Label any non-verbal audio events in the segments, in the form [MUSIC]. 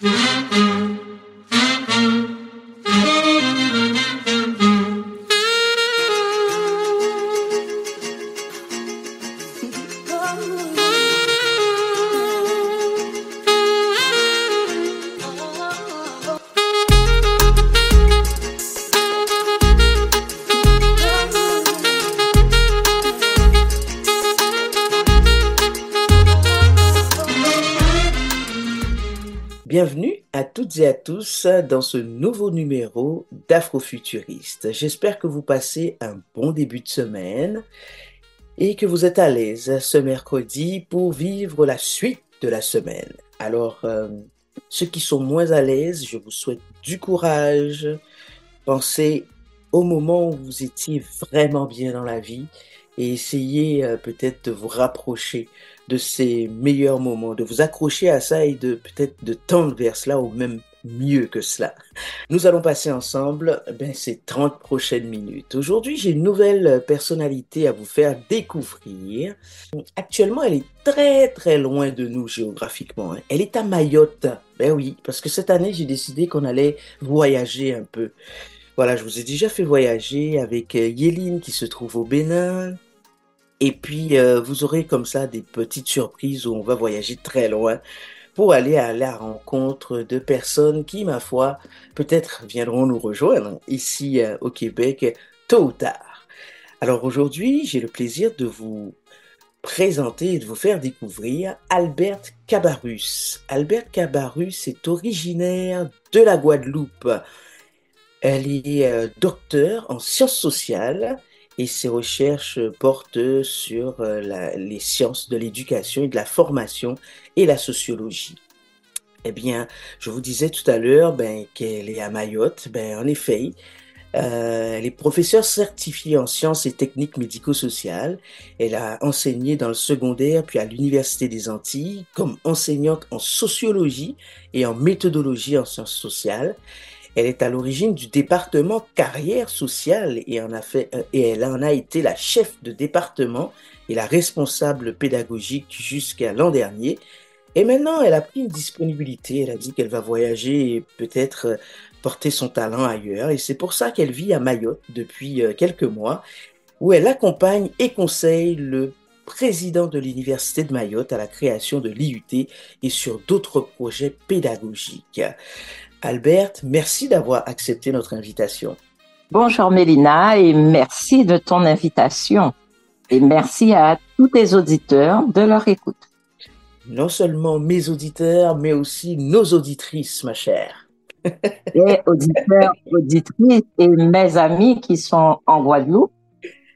Mm-hmm. [LAUGHS] toutes et à tous dans ce nouveau numéro d'Afrofuturiste. J'espère que vous passez un bon début de semaine et que vous êtes à l'aise ce mercredi pour vivre la suite de la semaine. Alors, euh, ceux qui sont moins à l'aise, je vous souhaite du courage. Pensez au moment où vous étiez vraiment bien dans la vie et essayez euh, peut-être de vous rapprocher de ces meilleurs moments, de vous accrocher à ça et de peut-être de tendre vers cela ou même mieux que cela. Nous allons passer ensemble ben, ces 30 prochaines minutes. Aujourd'hui, j'ai une nouvelle personnalité à vous faire découvrir. Actuellement, elle est très très loin de nous géographiquement. Hein. Elle est à Mayotte. Ben oui, parce que cette année, j'ai décidé qu'on allait voyager un peu. Voilà, je vous ai déjà fait voyager avec euh, Yéline qui se trouve au Bénin, et puis, euh, vous aurez comme ça des petites surprises où on va voyager très loin pour aller à la rencontre de personnes qui, ma foi, peut-être viendront nous rejoindre ici euh, au Québec tôt ou tard. Alors aujourd'hui, j'ai le plaisir de vous présenter et de vous faire découvrir Albert Cabarus. Albert Cabarus est originaire de la Guadeloupe. Elle est euh, docteur en sciences sociales et ses recherches portent sur euh, les sciences de l'éducation et de la formation et la sociologie. Eh bien, je vous disais tout à l'heure ben, qu'elle est à Mayotte. Ben, en effet, euh, elle est professeure certifiée en sciences et techniques médico-sociales. Elle a enseigné dans le secondaire puis à l'Université des Antilles comme enseignante en sociologie et en méthodologie en sciences sociales. Elle est à l'origine du département carrière sociale euh, et elle en a été la chef de département et la responsable pédagogique jusqu'à l'an dernier. Et maintenant, elle a pris une disponibilité. Elle a dit qu'elle va voyager et peut-être euh, porter son talent ailleurs. Et c'est pour ça qu'elle vit à Mayotte depuis euh, quelques mois, où elle accompagne et conseille le président de l'Université de Mayotte à la création de l'IUT et sur d'autres projets pédagogiques. Albert, merci d'avoir accepté notre invitation. Bonjour Mélina et merci de ton invitation. Et merci à tous tes auditeurs de leur écoute. Non seulement mes auditeurs, mais aussi nos auditrices, ma chère. [LAUGHS] et auditeurs, auditrices et mes amis qui sont en Guadeloupe,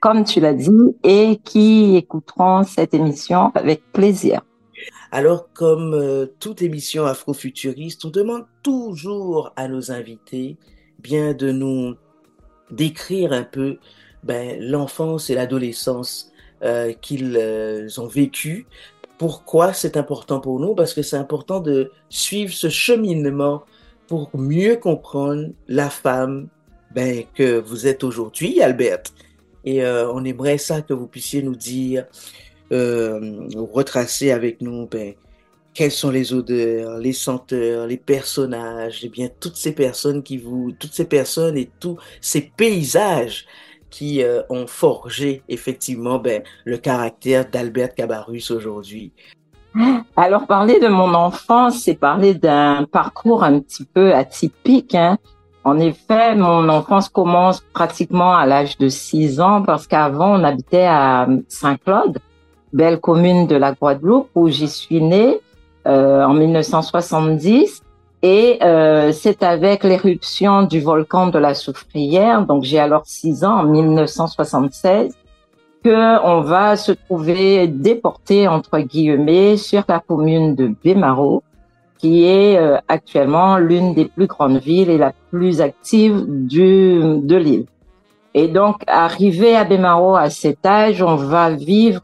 comme tu l'as dit, et qui écouteront cette émission avec plaisir. Alors, comme euh, toute émission afrofuturiste, on demande toujours à nos invités bien de nous décrire un peu ben, l'enfance et l'adolescence euh, qu'ils euh, ont vécu. Pourquoi c'est important pour nous? Parce que c'est important de suivre ce cheminement pour mieux comprendre la femme ben, que vous êtes aujourd'hui, Albert. Et on aimerait ça que vous puissiez nous dire euh, retracer avec nous ben, quelles sont les odeurs, les senteurs, les personnages, et eh bien toutes ces personnes qui vous, toutes ces personnes et tous ces paysages qui euh, ont forgé effectivement ben, le caractère d'Albert Cabarus aujourd'hui. Alors parler de mon enfance, c'est parler d'un parcours un petit peu atypique. Hein. En effet, mon enfance commence pratiquement à l'âge de 6 ans parce qu'avant on habitait à Saint-Claude belle commune de la Guadeloupe où j'y suis née euh, en 1970. Et euh, c'est avec l'éruption du volcan de la Soufrière, donc j'ai alors 6 ans, en 1976, que on va se trouver déporté entre guillemets sur la commune de Bémaro, qui est euh, actuellement l'une des plus grandes villes et la plus active du, de l'île. Et donc, arrivé à Bémaro à cet âge, on va vivre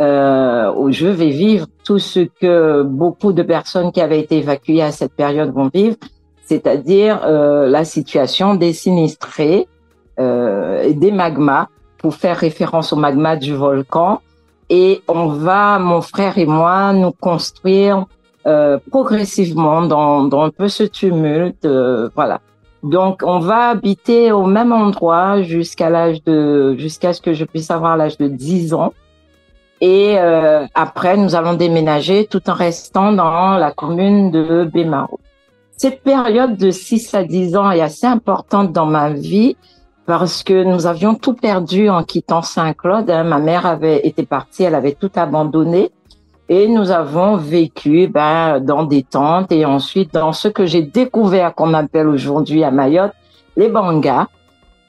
euh, je vais vivre tout ce que beaucoup de personnes qui avaient été évacuées à cette période vont vivre, c'est-à-dire euh, la situation des sinistrés euh, des magmas, pour faire référence au magma du volcan. Et on va, mon frère et moi, nous construire euh, progressivement dans, dans un peu ce tumulte. Euh, voilà. Donc, on va habiter au même endroit jusqu'à l'âge de, jusqu'à ce que je puisse avoir l'âge de 10 ans. Et euh, après, nous allons déménager tout en restant dans la commune de Bémaro. Cette période de 6 à 10 ans est assez importante dans ma vie parce que nous avions tout perdu en quittant Saint-Claude. Hein. Ma mère avait été partie, elle avait tout abandonné. Et nous avons vécu ben, dans des tentes et ensuite dans ce que j'ai découvert qu'on appelle aujourd'hui à Mayotte les bangas.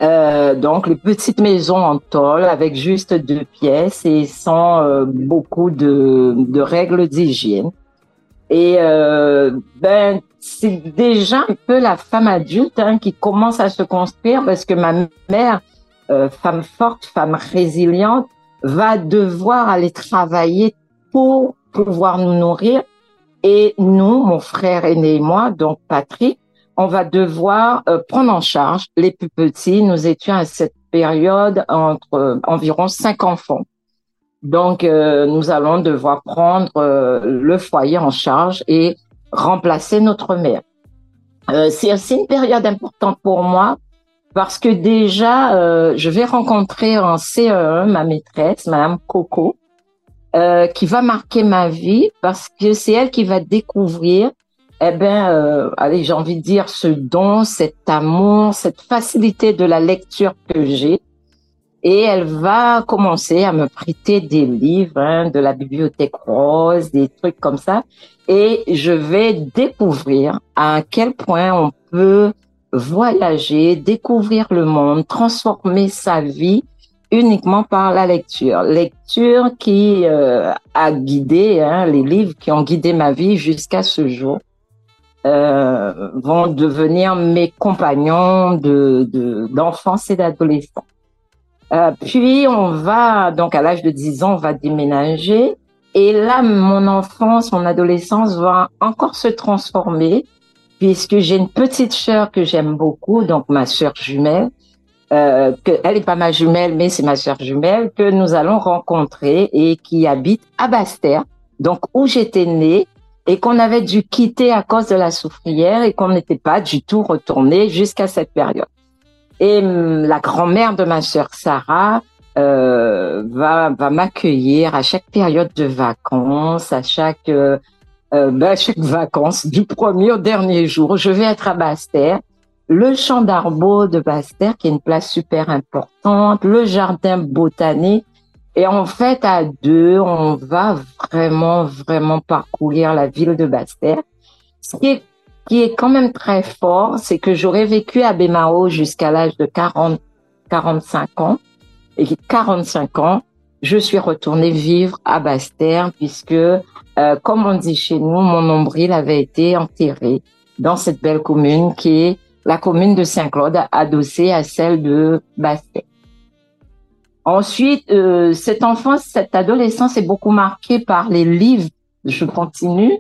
Euh, donc les petites maisons en tôle avec juste deux pièces et sans euh, beaucoup de, de règles d'hygiène. Et euh, ben c'est déjà un peu la femme adulte hein, qui commence à se construire parce que ma mère, euh, femme forte, femme résiliente, va devoir aller travailler pour pouvoir nous nourrir. Et nous, mon frère aîné et moi, donc Patrick, on va devoir euh, prendre en charge les plus petits. Nous étions à cette période entre euh, environ cinq enfants. Donc, euh, nous allons devoir prendre le foyer en charge et remplacer notre mère. c'est aussi une période importante pour moi parce que déjà, je vais rencontrer en CE1 ma maîtresse, Madame Coco, euh, qui va marquer ma vie parce que c'est elle qui va découvrir, eh ben, euh, allez, j'ai envie de dire ce don, cet amour, cette facilité de la lecture que j'ai. Et elle va commencer à me prêter des livres, hein, de la bibliothèque rose, des trucs comme ça. Et je vais découvrir à quel point on peut voyager, découvrir le monde, transformer sa vie uniquement par la lecture. Lecture qui euh, a guidé, hein, les livres qui ont guidé ma vie jusqu'à ce jour euh, vont devenir mes compagnons de d'enfance et d'adolescence. Euh, puis on va, donc à l'âge de 10 ans, on va déménager. Et là, mon enfance, mon adolescence va encore se transformer puisque j'ai une petite sœur que j'aime beaucoup, donc ma sœur jumelle, euh, que elle est pas ma jumelle, mais c'est ma sœur jumelle que nous allons rencontrer et qui habite à Bastère, donc où j'étais née et qu'on avait dû quitter à cause de la souffrière et qu'on n'était pas du tout retourné jusqu'à cette période. Et hum, la grand-mère de ma sœur Sarah euh, va, va m'accueillir à chaque période de vacances, à chaque euh, euh ben, chaque vacances, du premier au dernier jour. Je vais être à Bastère le champ d'Arbeau de Bastère, qui est une place super importante, le jardin botanique. Et en fait, à deux, on va vraiment, vraiment parcourir la ville de Bastère. Ce qui est, qui est quand même très fort, c'est que j'aurais vécu à Bémao jusqu'à l'âge de 40, 45 ans. Et 45 ans, je suis retournée vivre à Bastère puisque, euh, comme on dit chez nous, mon nombril avait été enterré dans cette belle commune qui est la commune de Saint-Claude, adossée à celle de Bastet. Ensuite, euh, cette enfance, cette adolescence est beaucoup marquée par les livres. Je continue.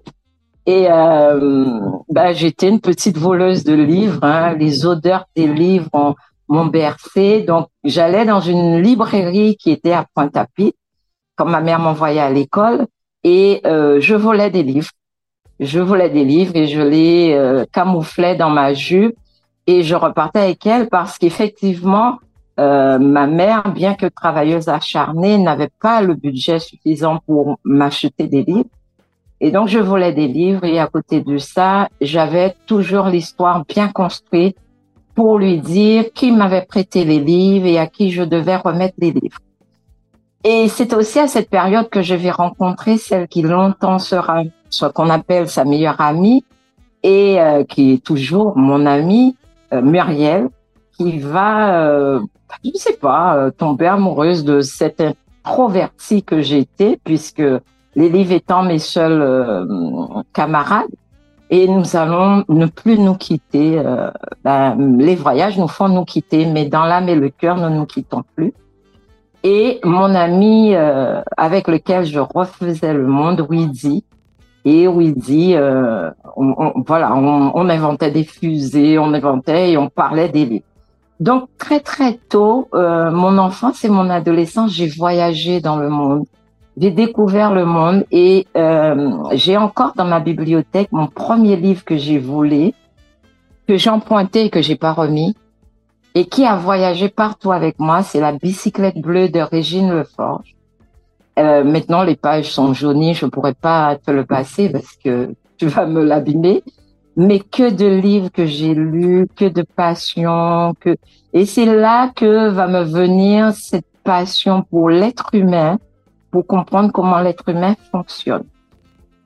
Et euh, bah, j'étais une petite voleuse de livres. Hein. Les odeurs des livres m'ont bercé. Donc, j'allais dans une librairie qui était à Pointe-à-Pitre, quand ma mère m'envoyait à l'école, et euh, je volais des livres. Je volais des livres et je les euh, camouflais dans ma jupe et je repartais avec elle parce qu'effectivement, euh, ma mère, bien que travailleuse acharnée, n'avait pas le budget suffisant pour m'acheter des livres. Et donc, je volais des livres et à côté de ça, j'avais toujours l'histoire bien construite pour lui dire qui m'avait prêté les livres et à qui je devais remettre les livres. Et c'est aussi à cette période que je vais rencontrer celle qui longtemps sera ce qu'on appelle sa meilleure amie et euh, qui est toujours mon amie, euh, Muriel, qui va, euh, je ne sais pas, euh, tomber amoureuse de cette introvertie que j'étais, puisque les livres étant mes seuls camarades, et nous allons ne plus nous quitter. Ben, les voyages nous font nous quitter, mais dans l'âme et le cœur, nous ne nous quittons plus. Et mon ami avec lequel je refaisais le monde, Widi, et dit, euh, on, voilà, on, inventait des fusées, on inventait et on parlait des livres. Donc très très tôt, euh, mon enfance et mon adolescence, j'ai voyagé dans le monde. J'ai découvert le monde et euh, j'ai encore dans ma bibliothèque mon premier livre que j'ai volé, que j'ai emprunté et que j'ai pas remis, et qui a voyagé partout avec moi. C'est la bicyclette bleue de Régine Leforge. Euh, maintenant, les pages sont jaunies, je pourrais pas te le passer parce que tu vas me l'abîmer. Mais que de livres que j'ai lus, que de passion, que et c'est là que va me venir cette passion pour l'être humain, pour comprendre comment l'être humain fonctionne.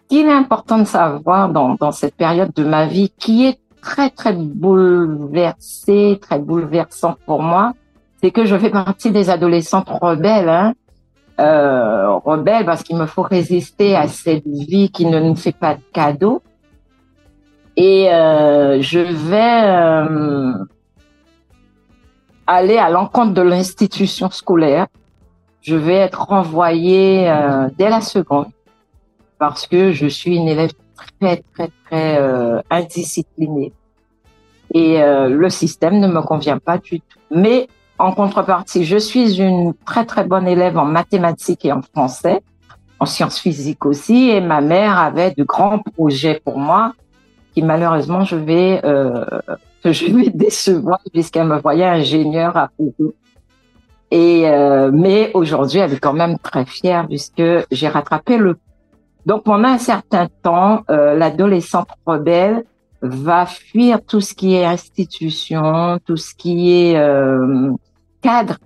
Il est important de savoir dans, dans cette période de ma vie qui est très très bouleversée, très bouleversante pour moi, c'est que je fais partie des adolescentes rebelles. Hein, euh, rebelle parce qu'il me faut résister à cette vie qui ne nous fait pas de cadeaux. Et euh, je vais euh, aller à l'encontre de l'institution scolaire. Je vais être renvoyée euh, dès la seconde parce que je suis une élève très, très, très indisciplinée. Et le système ne me convient pas du tout. Mais en contrepartie, je suis une très très bonne élève en mathématiques et en français, en sciences physiques aussi, et ma mère avait de grands projets pour moi, qui malheureusement je vais euh, [LAUGHS] je vais décevoir puisqu'elle me voyait ingénieur à Kourou. Et euh, mais aujourd'hui, elle est quand même très fière puisque j'ai rattrapé le. Donc pendant un certain temps, euh, l'adolescente rebelle va fuir tout ce qui est institution, tout ce qui est cadre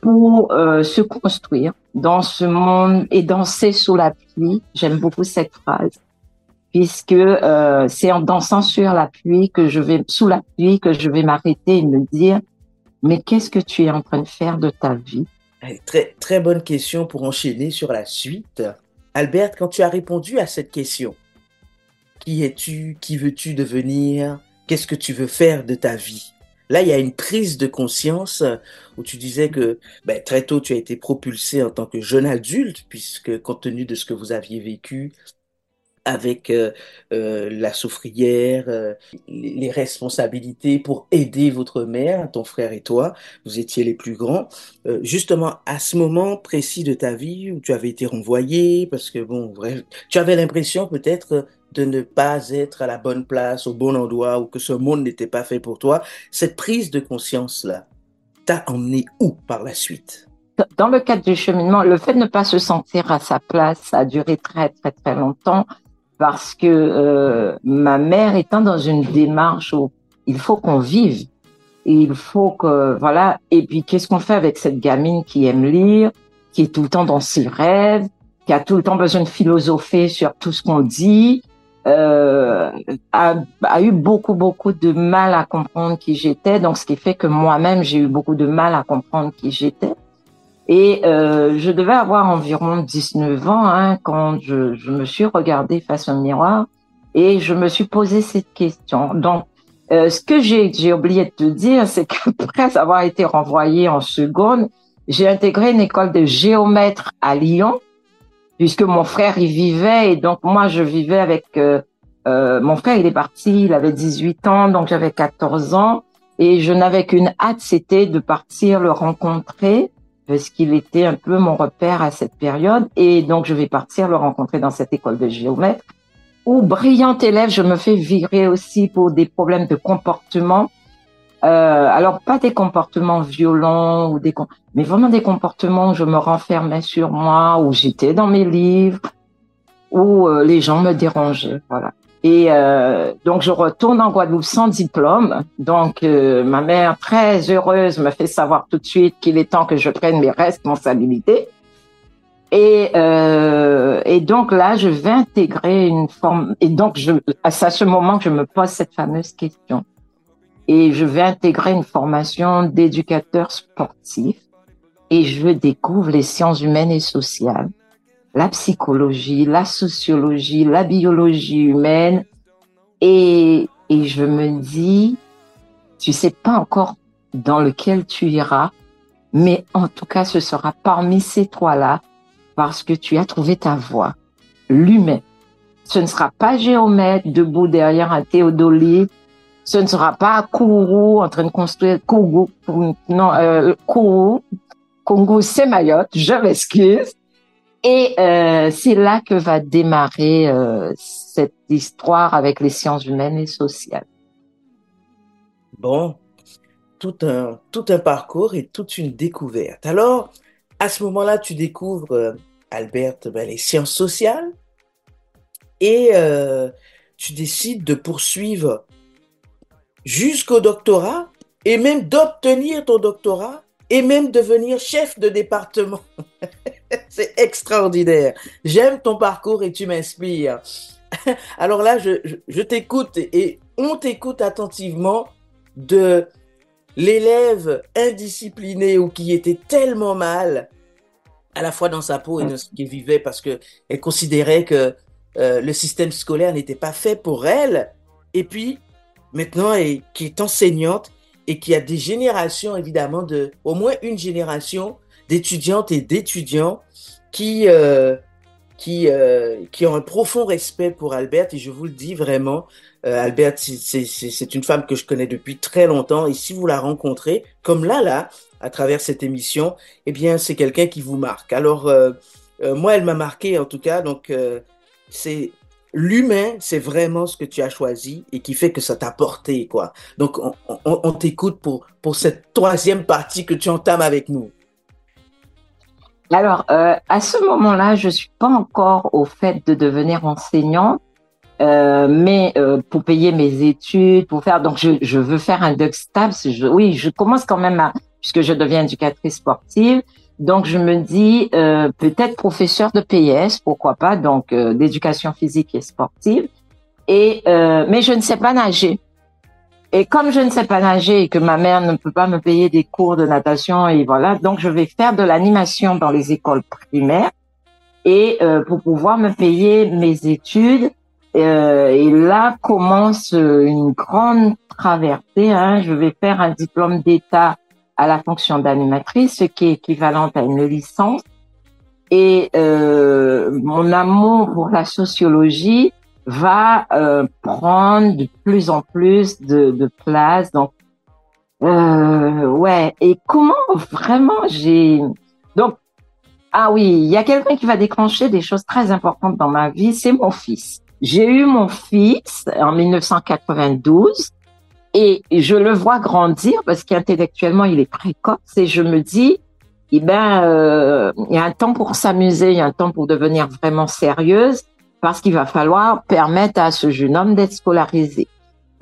pour se construire dans ce monde et danser sous la pluie. J'aime beaucoup cette phrase puisque euh, c'est en dansant sur la pluie que je vais sous la pluie que je vais m'arrêter et me dire mais qu'est-ce que tu es en train de faire de ta vie? Très très bonne question pour enchaîner sur la suite. Albert, quand tu as répondu à cette question, qui es-tu? Qui veux-tu devenir? Qu'est-ce que tu veux faire de ta vie? Là, il y a une prise de conscience euh, où tu disais que ben, très tôt, tu as été propulsé en tant que jeune adulte, puisque compte tenu de ce que vous aviez vécu avec euh, euh, la souffrière, euh, les responsabilités pour aider votre mère, ton frère et toi, vous étiez les plus grands. Justement, à ce moment précis de ta vie où tu avais été renvoyé, parce que bon, tu avais l'impression peut-être de ne pas être à la bonne place, au bon endroit, ou que ce monde n'était pas fait pour toi. Cette prise de conscience-là, t'a emmené où par la suite? Dans le cadre du cheminement, le fait de ne pas se sentir à sa place, a duré très très très longtemps parce que euh, ma mère étant dans une démarche où il faut qu'on vive, et il faut que voilà. Et puis qu'est-ce qu'on fait avec cette gamine qui aime lire, qui est tout le temps dans ses rêves, qui a tout le temps besoin de philosopher sur tout ce qu'on dit, euh, a, a, eu beaucoup, beaucoup de mal à comprendre qui j'étais. Donc, ce qui fait que moi-même, j'ai eu beaucoup de mal à comprendre qui j'étais. Et euh, je devais avoir environ 19 ans hein, quand je, je, me suis regardée face au miroir et je me suis posé cette question. Donc, euh, ce que j'ai oublié de te dire, c'est [LAUGHS] qu'après avoir été renvoyée en seconde, j'ai intégré une école de géomètre à Lyon puisque mon frère y vivait et donc moi je vivais avec euh, euh, mon frère il est parti il avait 18 ans donc j'avais 14 ans et je n'avais qu'une hâte c'était de partir le rencontrer parce qu'il était un peu mon repère à cette période et donc je vais partir le rencontrer dans cette école de géomètre où brillant élève je me fais virer aussi pour des problèmes de comportement euh, alors pas des comportements violents ou des mais vraiment des comportements où je me renfermais sur moi, où j'étais dans mes livres, où euh, les gens me dérangeaient, voilà. Et euh, donc je retourne en Guadeloupe sans diplôme. Donc euh, ma mère très heureuse me fait savoir tout de suite qu'il est temps que je prenne mes responsabilités. Et, euh, et donc là, je vais intégrer une forme. Et donc, je, à ce moment je me pose cette fameuse question et je vais intégrer une formation d'éducateur sportif et je découvre les sciences humaines et sociales, la psychologie, la sociologie, la biologie humaine et, et je me dis, tu sais pas encore dans lequel tu iras, mais en tout cas, ce sera parmi ces trois-là parce que tu as trouvé ta voie, l'humain. Ce ne sera pas géomètre debout derrière un théodolite ce ne sera pas Kourou en train de construire Kourou, non, euh, Kourou, Congo, c'est Mayotte, je m'excuse. Et euh, c'est là que va démarrer euh, cette histoire avec les sciences humaines et sociales. Bon, tout un, tout un parcours et toute une découverte. Alors, à ce moment-là, tu découvres, euh, Albert, ben, les sciences sociales et euh, tu décides de poursuivre jusqu'au doctorat et même d'obtenir ton doctorat et même devenir chef de département. [LAUGHS] C'est extraordinaire. J'aime ton parcours et tu m'inspires. [LAUGHS] Alors là, je, t'écoute et on t'écoute attentivement de l'élève indiscipliné ou qui était tellement mal à la fois dans sa peau et dans ce qu'il vivait parce que elle considérait que euh, le système scolaire n'était pas fait pour elle. Et puis maintenant, et qui est enseignante et qui a des générations évidemment de au moins une génération d'étudiantes et d'étudiants qui euh, qui euh, qui ont un profond respect pour Albert. Et je vous le dis vraiment euh, Albert c'est une femme que je connais depuis très longtemps. Et si vous la rencontrez comme là là à travers cette émission eh bien c'est quelqu'un qui vous marque. Alors euh, moi elle m'a marqué en tout cas. Donc c'est l'humain, c'est vraiment ce que tu as choisi et qui fait que ça t'a porté, quoi. Donc, on, t'écoute pour, pour cette troisième partie que tu entames avec nous. Alors, euh, à ce moment-là, je suis pas encore au fait de devenir enseignante, euh, mais euh, pour payer mes études, pour faire, donc je, je veux faire un DuckStabs. Je, oui, je commence quand même à, puisque je deviens éducatrice sportive, donc je me dis euh, peut-être professeur de PS, pourquoi pas, donc euh, d'éducation physique et sportive. Et euh, mais je ne sais pas nager. Et comme je ne sais pas nager et que ma mère ne peut pas me payer des cours de natation et voilà, donc je vais faire de l'animation dans les écoles primaires et euh, pour pouvoir me payer mes études. Euh, et là commence une grande traversée. Hein. Je vais faire un diplôme d'État à la fonction d'animatrice, ce qui est équivalent à une licence. Et euh, mon amour pour la sociologie va euh, prendre de plus en plus de, de place. Donc, euh, ouais. Et comment vraiment j'ai donc ah oui, il y a quelqu'un qui va déclencher des choses très importantes dans ma vie, c'est mon fils. J'ai eu mon fils en 1992 et je le vois grandir parce qu'intellectuellement il est précoce et je me dis eh ben euh, il y a un temps pour s'amuser, il y a un temps pour devenir vraiment sérieuse parce qu'il va falloir permettre à ce jeune homme d'être scolarisé.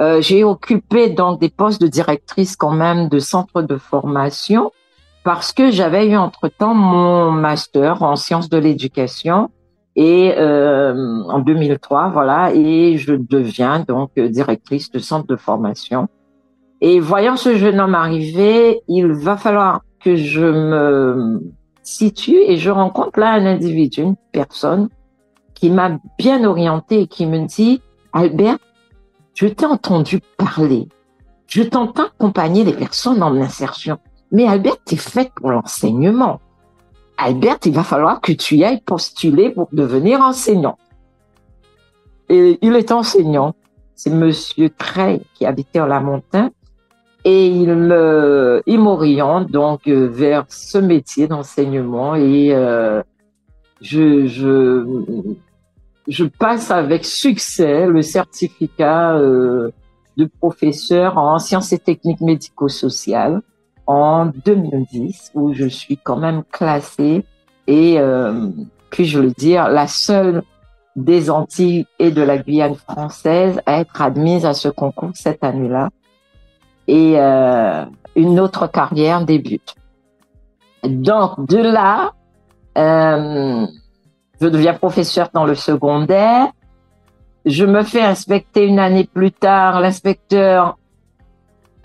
Euh, j'ai occupé donc des postes de directrice quand même de centre de formation parce que j'avais eu entre-temps mon master en sciences de l'éducation et euh, en 2003 voilà et je deviens donc directrice de centre de formation. Et voyant ce jeune homme arriver il va falloir que je me situe et je rencontre là un individu une personne qui m'a bien orienté et qui me dit Albert je t'ai entendu parler. Je t'entends accompagner les personnes en insertion. Mais Albert t'es faite pour l'enseignement Albert, il va falloir que tu ailles postuler pour devenir enseignant. Et il est enseignant. C'est Monsieur Trey qui habitait en la montagne et il me, il m'oriente donc euh, vers ce métier d'enseignement et euh, je, je, passe avec succès le certificat euh, de professeur en sciences et techniques médico-sociales en 2010 où je suis quand même classée et euh, puis-je le dire la seule des Antilles et de la Guyane française à être admise à ce concours cette année-là et euh, une autre carrière débute. Donc de là, euh, je deviens professeur dans le secondaire. Je me fais inspecter une année plus tard. L'inspecteur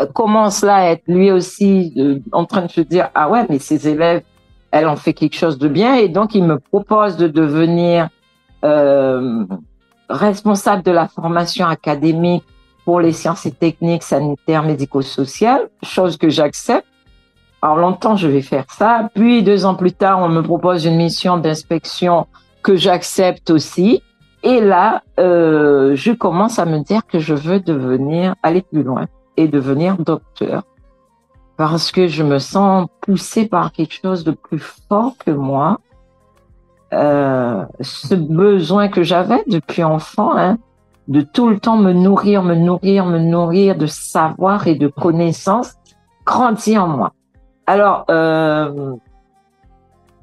commence là à être lui aussi euh, en train de se dire ah ouais mais ses élèves elles ont fait quelque chose de bien et donc il me propose de devenir euh, responsable de la formation académique pour les sciences et techniques sanitaires médico-sociales chose que j'accepte. Alors longtemps je vais faire ça. Puis deux ans plus tard on me propose une mission d'inspection que j'accepte aussi. Et là euh, je commence à me dire que je veux devenir aller plus loin et devenir docteur parce que je me sens poussée par quelque chose de plus fort que moi. euh, ce besoin que j'avais depuis enfant, hein, de tout le temps me nourrir, me nourrir, me nourrir de savoir et de connaissances, grandit en moi. Alors, euh,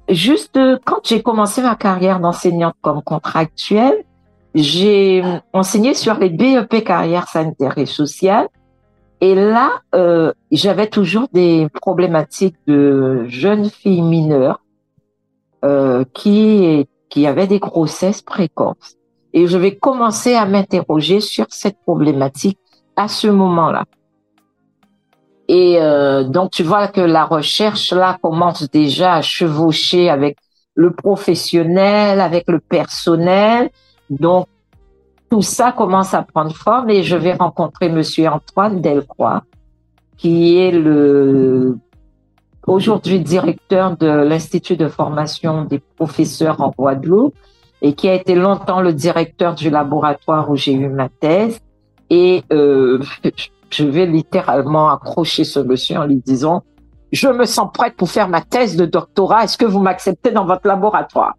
juste quand j'ai commencé ma carrière d'enseignante comme contractuelle, j'ai enseigné sur les BEP carrière sanitaire et sociale. Et là, euh, j'avais toujours des problématiques de jeunes filles mineures euh, qui qui avaient des grossesses précoces. Et je vais commencer à m'interroger sur cette problématique à ce moment-là. Et euh, donc, tu vois que la recherche, là, commence déjà à chevaucher avec le professionnel, avec le personnel. Donc, tout ça commence à prendre forme et je vais rencontrer Monsieur Antoine Delcroix, qui est le aujourd'hui directeur de l'Institut de formation des professeurs en Guadeloupe et qui a été longtemps le directeur du laboratoire où j'ai eu ma thèse. Et euh, [LAUGHS] je vais littéralement accrocher ce monsieur en lui disant, je me sens prête pour faire ma thèse de doctorat, est-ce que vous m'acceptez dans votre laboratoire?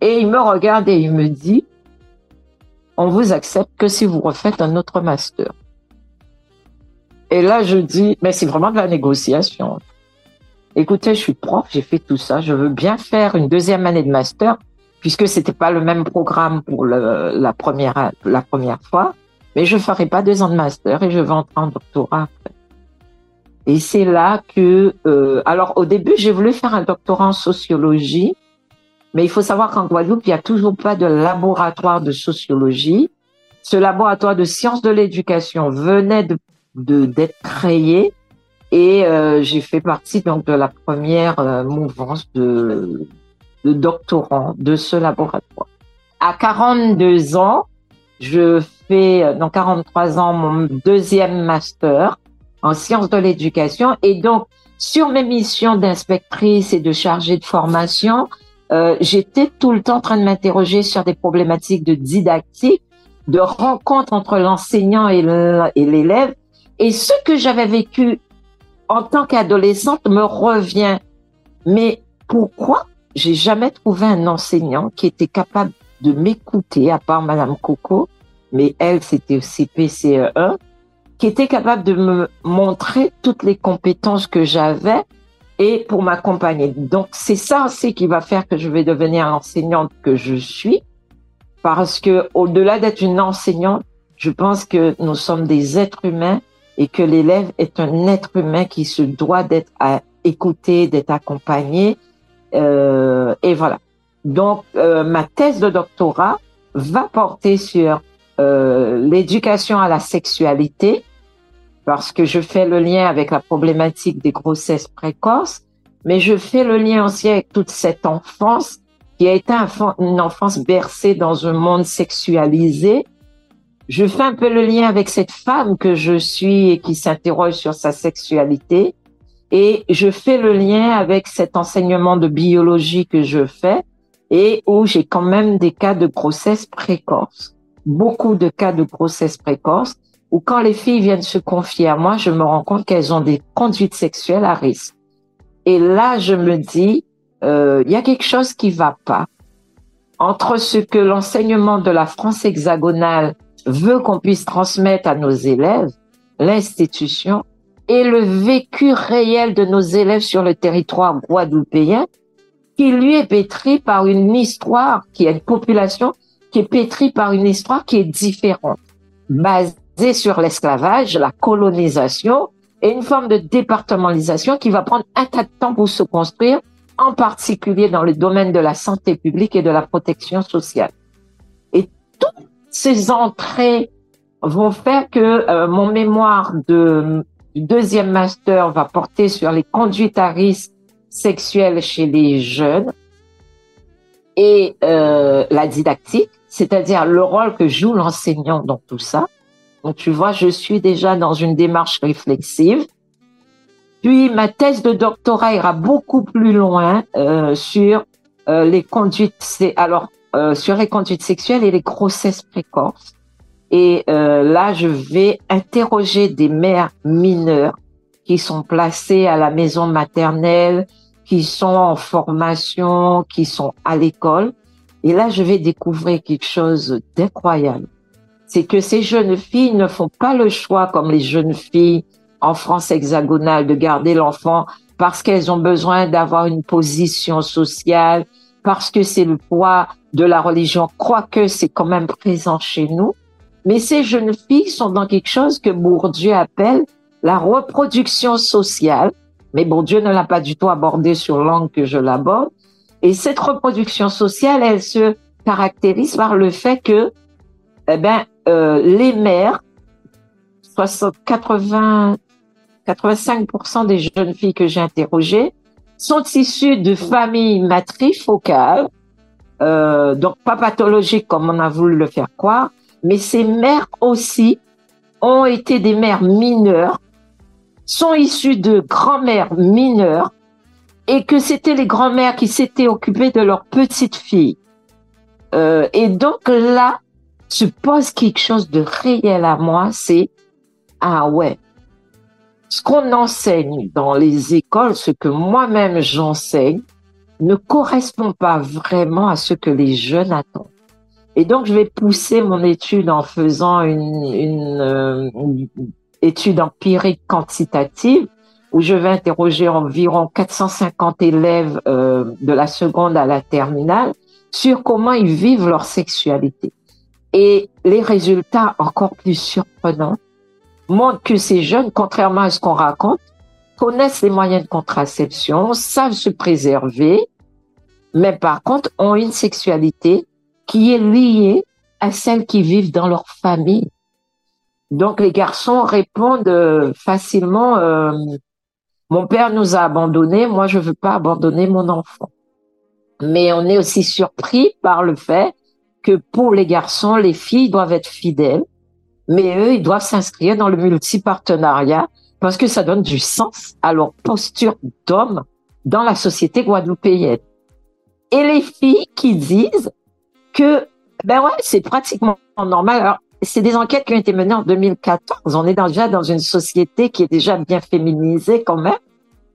Et il me regarde et il me dit, on vous accepte que si vous refaites un autre master. Et là, je dis, mais c'est vraiment de la négociation. Écoutez, je suis prof, j'ai fait tout ça, je veux bien faire une deuxième année de master, puisque c'était pas le même programme pour la première, la première fois mais je ferai pas deux ans de master et je vais entrer en doctorat après. Et c'est là que, euh, alors au début, j'ai voulu faire un doctorat en sociologie, mais il faut savoir qu'en Guadeloupe, il n'y a toujours pas de laboratoire de sociologie. Ce laboratoire de sciences de l'éducation venait de d'être créé et euh, j'ai fait partie donc de la première euh, mouvance de, de doctorants de ce laboratoire. À 42 ans, je fais dans 43 ans mon deuxième master en sciences de l'éducation et donc sur mes missions d'inspectrice et de chargée de formation, euh, j'étais tout le temps en train de m'interroger sur des problématiques de didactique, de rencontre entre l'enseignant et l'élève. Et ce que j'avais vécu en tant qu'adolescente me revient. Mais pourquoi j'ai jamais trouvé un enseignant qui était capable de m'écouter, à part Madame Coco, mais elle, c'était au CPCE1, qui était capable de me montrer toutes les compétences que j'avais et pour m'accompagner. Donc, c'est ça aussi qui va faire que je vais devenir l'enseignante que je suis, parce que au-delà d'être une enseignante, je pense que nous sommes des êtres humains et que l'élève est un être humain qui se doit d'être écouté, d'être accompagné. Euh, et voilà. Donc, euh, ma thèse de doctorat va porter sur euh, l'éducation à la sexualité, parce que je fais le lien avec la problématique des grossesses précoces, mais je fais le lien aussi avec toute cette enfance qui a été une enfance bercée dans un monde sexualisé. Je fais un peu le lien avec cette femme que je suis et qui s'interroge sur sa sexualité. Et je fais le lien avec cet enseignement de biologie que je fais et où j'ai quand même des cas de grossesse précoce beaucoup de cas de grossesse précoce où quand les filles viennent se confier à moi, je me rends compte qu'elles ont des conduites sexuelles à risque. Et là, je me dis, euh, il y a quelque chose qui va pas entre ce que l'enseignement de la France hexagonale veut qu'on puisse transmettre à nos élèves, l'institution, et le vécu réel de nos élèves sur le territoire guadeloupéen, qui lui est pétri par une histoire, qui a une population qui est pétri par une histoire qui est différente, sur l'esclavage, la colonisation et une forme de départementalisation qui va prendre un tas de temps pour se construire, en particulier dans le domaine de la santé publique et de la protection sociale. Et toutes ces entrées vont faire que euh, mon mémoire de deuxième master va porter sur les conduites à risque sexuelles chez les jeunes et euh, la didactique c'est-à-dire le rôle que joue l'enseignant dans tout ça. Donc tu vois, je suis déjà dans une démarche réflexive. Puis ma thèse de doctorat ira beaucoup plus loin euh, sur euh, les conduites, alors euh, sur les conduites sexuelles et les grossesses précoces. Et là, je vais interroger des mères mineures qui sont placées à la maison maternelle, qui sont en formation, qui sont à l'école. Et là, je vais découvrir quelque chose d'incroyable. C'est que ces jeunes filles ne font pas le choix comme les jeunes filles en France hexagonale de garder l'enfant parce qu'elles ont besoin d'avoir une position sociale, parce que c'est le poids de la religion, quoique c'est quand même présent chez nous. Mais ces jeunes filles sont dans quelque chose que Bourdieu appelle la reproduction sociale. Mais Bourdieu ne l'a pas du tout abordé sur l'angle que je l'aborde. Et cette reproduction sociale, elle se caractérise par le fait que, eh ben, euh, les mères, 80, 85% des jeunes filles que j'ai interrogées sont issues de familles matrifocales, euh, donc pas pathologiques comme on a voulu le faire croire, mais ces mères aussi ont été des mères mineures, sont issues de grand-mères mineures, et que c'était les grand-mères qui s'étaient occupées de leurs petites filles. Euh, et donc là, se pose quelque chose de réel à moi, c'est ah ouais, ce qu'on enseigne dans les écoles, ce que moi-même j'enseigne, ne correspond pas vraiment à ce que les jeunes attendent. Et donc, je vais pousser mon étude en faisant une, une, euh, étude empirique quantitative où je vais interroger environ 450 élèves euh, de la seconde à la terminale sur comment ils vivent leur sexualité. Et les résultats encore plus surprenants montre que ces jeunes, contrairement à ce qu'on raconte, connaissent les moyens de contraception, savent se préserver, mais par contre ont une sexualité qui est liée à celle qui vivent dans leur famille. Donc les garçons répondent euh, facilement euh, mon père nous a abandonnés, moi je veux pas abandonner mon enfant. Mais on est aussi surpris par le fait que pour les garçons, les filles doivent être fidèles mais eux, ils doivent s'inscrire dans le multipartenariat parce que ça donne du sens à leur posture d'homme dans la société guadeloupéenne. Et les filles qui disent que, ben ouais, c'est pratiquement normal. Alors, c'est des enquêtes qui ont été menées en 2014. On est déjà dans une société qui est déjà bien féminisée quand même,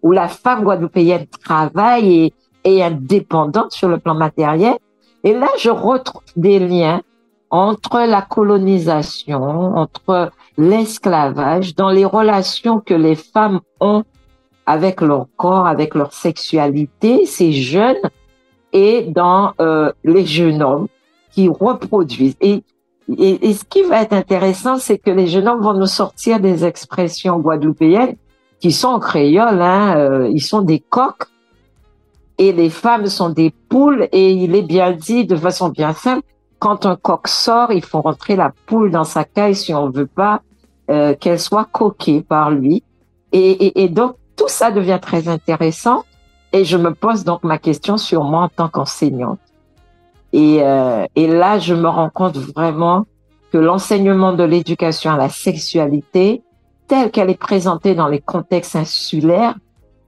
où la femme guadeloupéenne travaille et est indépendante sur le plan matériel. Et là, je retrouve des liens entre la colonisation, entre l'esclavage, dans les relations que les femmes ont avec leur corps, avec leur sexualité, ces jeunes, et dans euh, les jeunes hommes qui reproduisent. Et, ce qui va être intéressant, c'est que les jeunes hommes vont nous sortir des expressions guadeloupéennes qui sont en créole, hein, euh, ils sont des coqs, et les femmes sont des poules, et il est bien dit de façon bien simple quand un coq sort, il faut rentrer la poule dans sa caille si on veut pas euh, qu'elle soit coquée par lui. Et, donc, tout ça devient très intéressant. Et je me pose donc ma question sur moi en tant qu'enseignante. Et, euh, et là, je me rends compte vraiment que l'enseignement de l'éducation à la sexualité, telle qu'elle est présentée dans les contextes insulaires,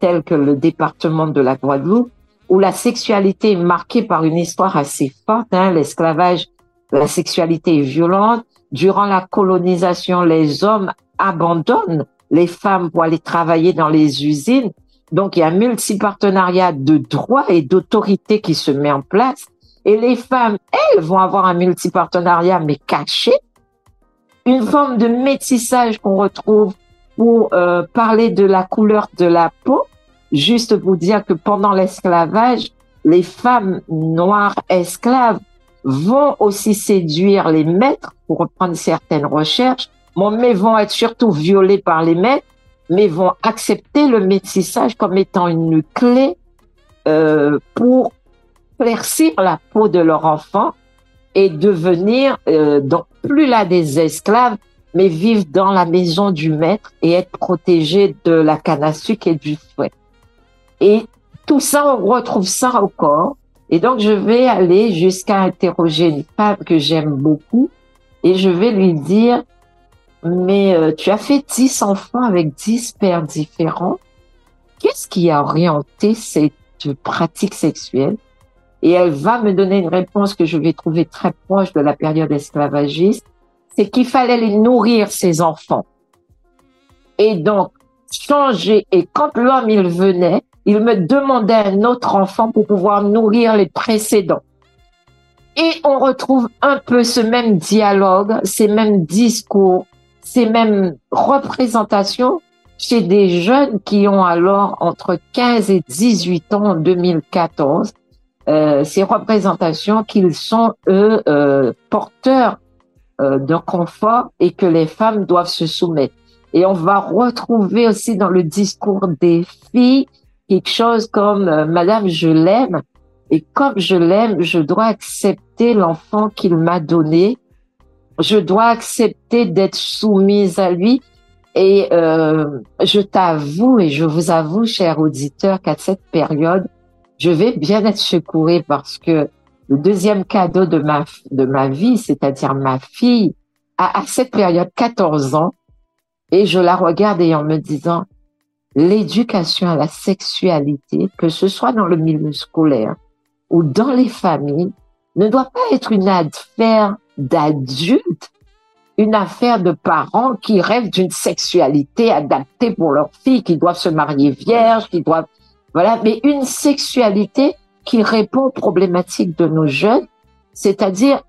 tels que le département de la Guadeloupe, où la sexualité est marquée par une histoire assez forte. Hein, L'esclavage, la sexualité est violente. Durant la colonisation, les hommes abandonnent les femmes pour aller travailler dans les usines. Donc, il y a un multipartenariat de droits et d'autorité qui se met en place. Et les femmes, elles, vont avoir un multipartenariat, mais caché. Une forme de métissage qu'on retrouve pour euh, parler de la couleur de la peau Juste pour dire que pendant l'esclavage, les femmes noires esclaves vont aussi séduire les maîtres pour reprendre certaines recherches, mais vont être surtout violées par les maîtres, mais vont accepter le métissage comme étant une clé euh, pour éclaircir la peau de leur enfant et devenir euh, donc plus là des esclaves, mais vivre dans la maison du maître et être protégés de la canne à sucre et du fouet. Et tout ça, on retrouve ça corps. Et donc, je vais aller jusqu'à interroger une femme que j'aime beaucoup et je vais lui dire, mais euh, tu as fait dix enfants avec dix pères différents. Qu'est-ce qui a orienté cette pratique sexuelle? Et elle va me donner une réponse que je vais trouver très proche de la période esclavagiste. C'est qu'il fallait les nourrir, ces enfants. Et donc, changer. Et quand l'homme, il venait, il me demandait un autre enfant pour pouvoir nourrir les précédents. Et on retrouve un peu ce même dialogue, ces mêmes discours, ces mêmes représentations chez des jeunes qui ont alors entre 15 et 18 ans en 2014. Euh, ces représentations qu'ils sont, eux, euh, porteurs euh, d'un confort et que les femmes doivent se soumettre. Et on va retrouver aussi dans le discours des filles quelque chose comme euh, Madame, je l'aime, et comme je l'aime, je dois accepter l'enfant qu'il m'a donné. Je dois accepter d'être soumise à lui. Et euh, je t'avoue et je vous avoue, cher auditeur, qu'à cette période, je vais bien être secourée parce que le deuxième cadeau de ma, de ma vie, c'est-à-dire ma fille, a à cette période 14 ans, et je la regarde et en me disant, l'éducation à la sexualité, que ce soit dans le milieu scolaire ou dans les familles, ne doit pas être une affaire d'adultes, une affaire de parents qui rêvent d'une sexualité adaptée pour leurs filles, qui doivent se marier vierges, qui doivent, voilà, mais une sexualité qui répond aux problématiques de nos jeunes, c'est-à-dire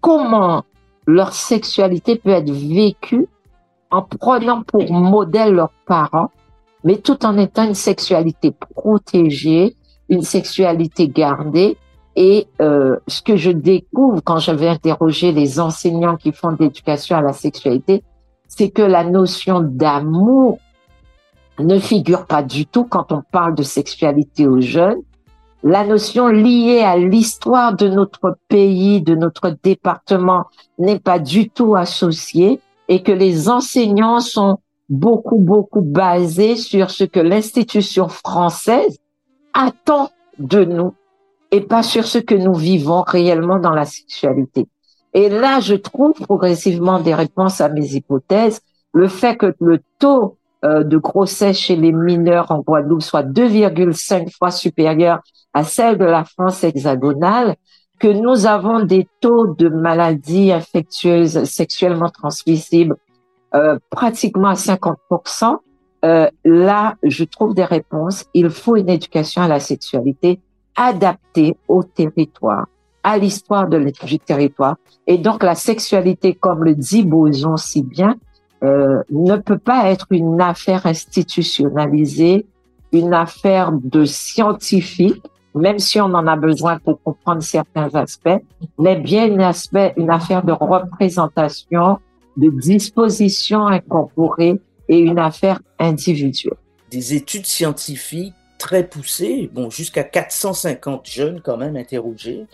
comment leur sexualité peut être vécue en prenant pour modèle leurs parents, mais tout en étant une sexualité protégée, une sexualité gardée. Et euh, ce que je découvre quand je vais interroger les enseignants qui font de l'éducation à la sexualité, c'est que la notion d'amour ne figure pas du tout quand on parle de sexualité aux jeunes. La notion liée à l'histoire de notre pays, de notre département, n'est pas du tout associée et que les enseignants sont beaucoup, beaucoup basés sur ce que l'institution française attend de nous et pas sur ce que nous vivons réellement dans la sexualité. Et là, je trouve progressivement des réponses à mes hypothèses. Le fait que le taux euh, de grossesse chez les mineurs en Guadeloupe soit 2,5 fois supérieur à celle de la France hexagonale, que nous avons des taux de maladies infectieuses sexuellement transmissibles euh, pratiquement à 50%, euh, là, je trouve des réponses. Il faut une éducation à la sexualité adaptée au territoire, à l'histoire du territoire. Et donc, la sexualité, comme le dit Boson si bien, euh, ne peut pas être une affaire institutionnalisée, une affaire de scientifiques, même si on en a besoin pour comprendre certains aspects, mais bien aspect, une affaire de représentation, de disposition incorporée et une affaire individuelle. Des études scientifiques très poussées, bon, jusqu'à 450 jeunes quand même interrogés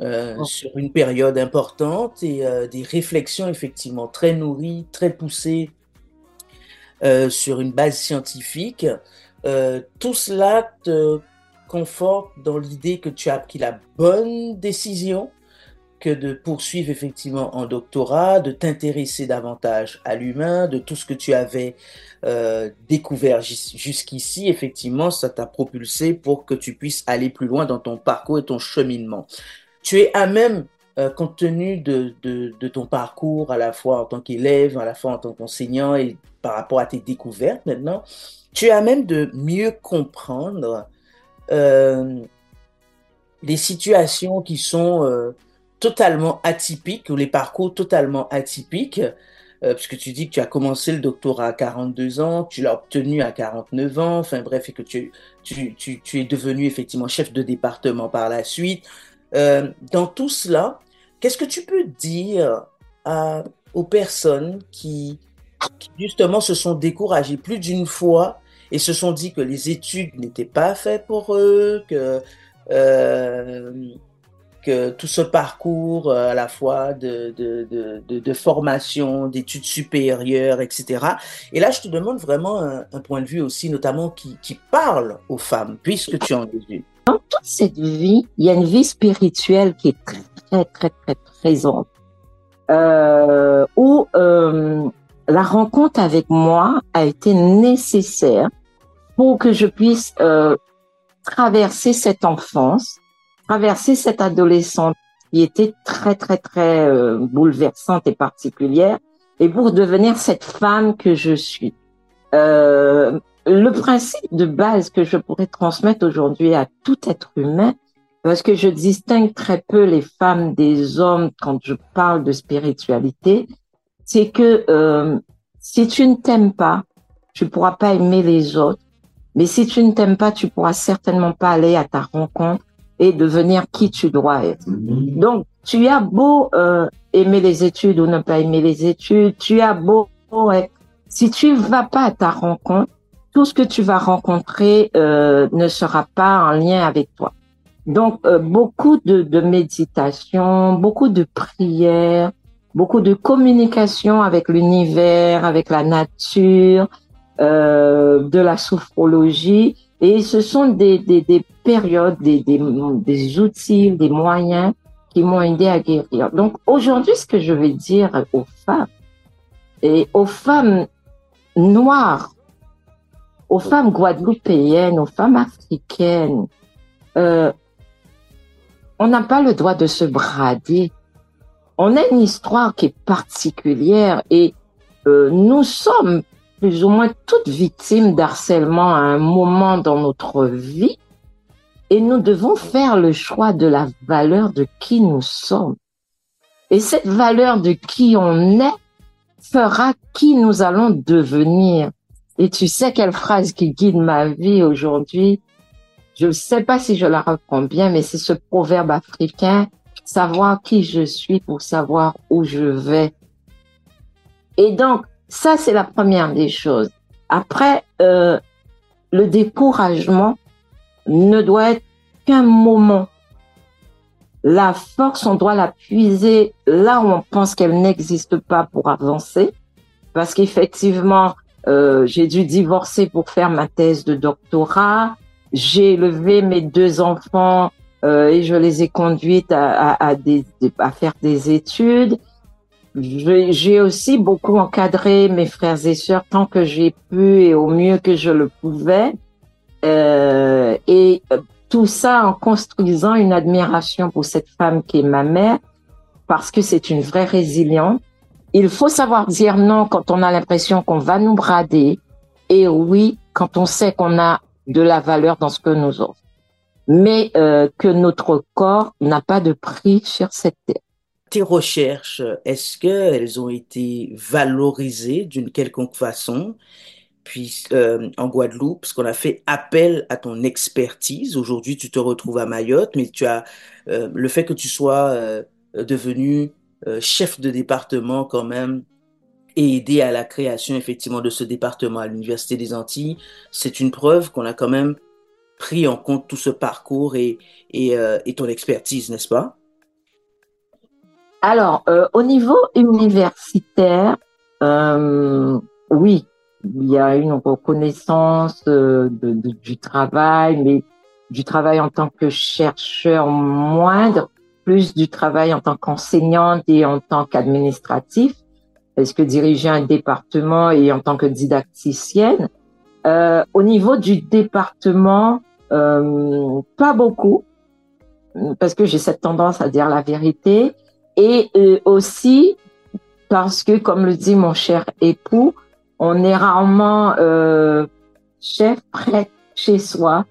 euh, oh. sur une période importante et euh, des réflexions effectivement très nourries, très poussées euh, sur une base scientifique. tout cela te conforte dans l'idée que tu as pris la bonne décision, que de poursuivre effectivement en doctorat, de t'intéresser davantage à l'humain, de tout ce que tu avais euh, découvert jusqu'ici, effectivement, ça t'a propulsé pour que tu puisses aller plus loin dans ton parcours et ton cheminement. Tu es à même, euh, compte tenu de, de, ton parcours, à la fois en tant qu'élève, à la fois en tant qu'enseignant et par rapport à tes découvertes maintenant, tu es à même de mieux comprendre euh, les situations qui sont totalement atypiques ou les parcours totalement atypiques, euh, puisque tu dis que tu as commencé le doctorat à 42 ans, tu l'as obtenu à 49 ans, enfin bref, et que tu, tu, tu, tu es devenu effectivement chef de département par la suite. Euh, dans tout cela, qu'est-ce que tu peux dire aux personnes qui, qui justement se sont découragées plus d'une fois et se sont dit que les études n'étaient pas faites pour eux, que, euh, tout ce parcours euh, à la fois de, formation, d'études supérieures, etc. Et là, je te demande vraiment un, point de vue aussi, notamment qui, parle aux femmes, puisque tu en es une. Dans toute cette vie, il y a une vie spirituelle qui est très, très, très, présente. Euh, où euh, la rencontre avec moi a été nécessaire pour que je puisse traverser cette enfance, traverser cette adolescence qui était très, très, très euh, bouleversante et particulière, et pour devenir cette femme que je suis. Euh, le principe de base que je pourrais transmettre aujourd'hui à tout être humain, parce que je distingue très peu les femmes des hommes quand je parle de spiritualité, c'est que euh, si tu ne t'aimes pas, tu pourras pas aimer les autres. Mais si tu ne t'aimes pas, tu pourras certainement pas aller à ta rencontre et devenir qui tu dois être. Donc, tu as beau euh, aimer les études ou ne pas aimer les études, tu as beau être... Si tu vas pas à ta rencontre, tout ce que tu vas rencontrer euh, ne sera pas en lien avec toi. Donc, euh, beaucoup de, de méditation, beaucoup de prières, beaucoup de communication avec l'univers, avec la nature, euh, de la sophrologie. Et ce sont des, des, des périodes, des, des, outils, des moyens qui m'ont aidé à guérir. Donc aujourd'hui, ce que je vais dire aux femmes, et aux femmes noires, aux femmes guadeloupéennes, aux femmes africaines, euh, on n'a pas le droit de se brader on a une histoire qui est particulière et euh, nous sommes plus ou moins toutes victimes d'harcèlement à un moment dans notre vie et nous devons faire le choix de la valeur de qui nous sommes. Et cette valeur de qui on est fera qui nous allons devenir. Et tu sais quelle phrase qui guide ma vie aujourd'hui? Je ne sais pas si je la reprends bien, mais c'est ce proverbe africain savoir qui je suis pour savoir où je vais. Et donc, ça, c'est la première des choses. Après, euh, le découragement ne doit être qu'un moment. La force, on doit la puiser là où on pense qu'elle n'existe pas pour avancer. Parce qu'effectivement, euh, j'ai dû divorcer pour faire ma thèse de doctorat. J'ai élevé mes deux enfants euh, et je les ai conduites à, à, à, des, à faire des études. J'ai aussi beaucoup encadré mes frères et sœurs tant que j'ai pu et au mieux que je le pouvais. Euh, et tout ça en construisant une admiration pour cette femme qui est ma mère, parce que c'est une vraie résiliente. Il faut savoir dire non quand on a l'impression qu'on va nous brader, et oui quand on sait qu'on a de la valeur dans ce que nous offre mais euh, que notre corps n'a pas de prix sur cette terre. Tes recherches, est-ce qu'elles ont été valorisées d'une quelconque façon? Puis euh, en Guadeloupe, parce qu'on a fait appel à ton expertise. Aujourd'hui, tu te retrouves à Mayotte, mais tu as euh, le fait que tu sois euh, devenu chef de département quand même et aidé à la création effectivement de ce département à l'Université des Antilles, c'est une preuve qu'on a quand même pris en compte tout ce parcours et, et ton expertise, n'est-ce pas? Alors, euh, au niveau universitaire, euh, oui, il y a une reconnaissance euh, du travail, mais du travail en tant que chercheur moindre, plus du travail en tant qu'enseignante et en tant qu'administratif, parce que diriger un département et en tant que didacticienne? Euh, au niveau du département, euh, pas beaucoup, parce que j'ai cette tendance à dire la vérité, et euh, aussi parce que, comme le dit mon cher époux, on est rarement euh, chef prêtre chez soi,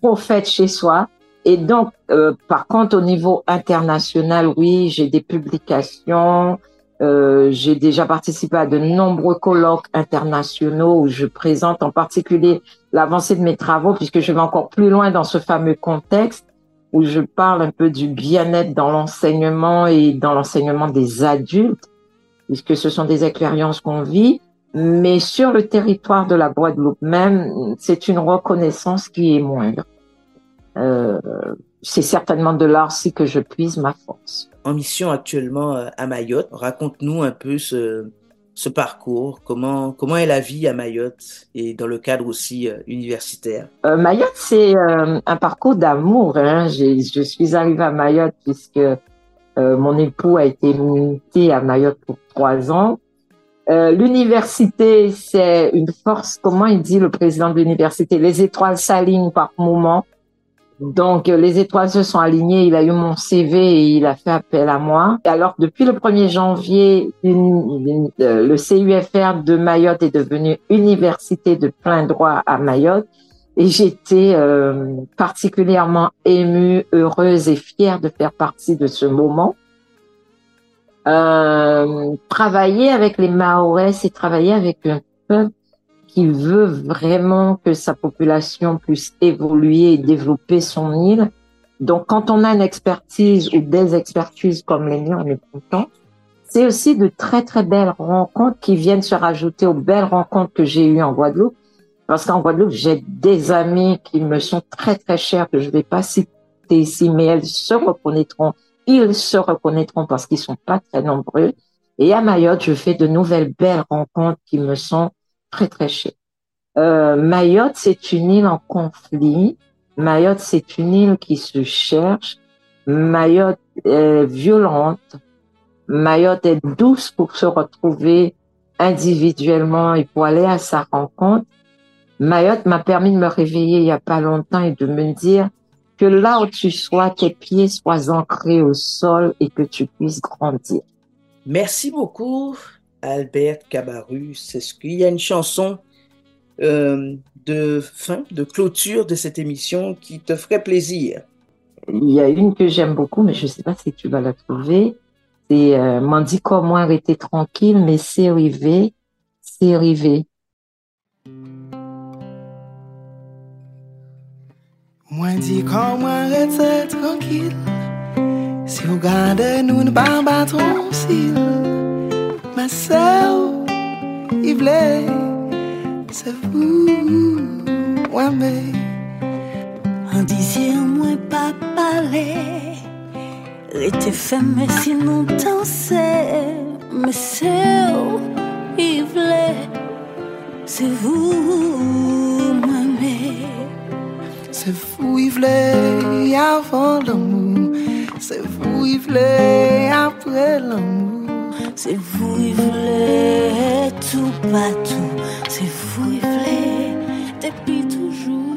prophète chez soi. Et donc, euh, par contre, au niveau international, oui, j'ai des publications, euh, j'ai déjà participé à de nombreux colloques internationaux où je présente en particulier l'avancée de mes travaux, puisque je vais encore plus loin dans ce fameux contexte où je parle un peu du bien-être dans l'enseignement et dans l'enseignement des adultes, puisque ce sont des expériences qu'on vit. Mais sur le territoire de la Guadeloupe même, c'est une reconnaissance qui est moindre. Euh, c'est certainement de là aussi que je puise ma force en mission actuellement euh, à Mayotte. Raconte-nous un peu ce, ce parcours, comment, comment est la vie à Mayotte et dans le cadre aussi euh, universitaire? Euh, Mayotte, c'est euh, un parcours d'amour. Hein. Je suis arrivée à Mayotte puisque mon époux a été muté à Mayotte pour trois ans. l'université, c'est une force, comment il dit le président de l'université, les étoiles s'alignent par moment. Donc, les étoiles se sont alignées. Il a eu mon CV et il a fait appel à moi. Et alors, depuis le 1er janvier, euh, le CUFR de Mayotte est devenu université de plein droit à Mayotte. Et j'étais euh, particulièrement émue, heureuse et fière de faire partie de ce moment. Euh, travailler avec les Maoris, c'est travailler avec un peuple qui veut vraiment que sa population puisse évoluer et développer son île. Donc, quand on a une expertise ou des expertises comme les miens, on est content. C'est aussi de très, très belles rencontres qui viennent se rajouter aux belles rencontres que j'ai eues en Guadeloupe. Parce qu'en Guadeloupe, j'ai des amis qui me sont très, très chers, que je ne vais pas citer ici, mais elles se reconnaîtront. Ils se reconnaîtront parce qu'ils sont pas très nombreux. Et à Mayotte, je fais de nouvelles belles rencontres qui me sont très, très chères. Euh, Mayotte, c'est une île en conflit. Mayotte, c'est une île qui se cherche. Mayotte est violente. Mayotte est douce pour se retrouver individuellement et pour aller à sa rencontre. Mayotte m'a permis de me réveiller il y a pas longtemps et de me dire que là où tu sois, tes pieds soient ancrés au sol et que tu puisses grandir. Merci beaucoup, Albert Cabaru. C'est ce qu'il y a une chanson euh, de fin, de clôture de cette émission qui te ferait plaisir. Il y a une que j'aime beaucoup, mais je ne sais pas si tu vas la trouver. C'est euh, M'en dit comment arrêter tranquille, mais c'est arrivé, c'est arrivé. Moi dis comment rester tranquille Si vous gardez nous ne pas battre soeur, il c'est vous Ouais mais En disiez moi pas parler Restez fermé si nous dansez Ma soeur, il C'est vous, moi mais c'est vous, voulait avant l'amour. C'est vous, voulait après l'amour. C'est vous, voulait tout partout. C'est vous, voulait depuis toujours.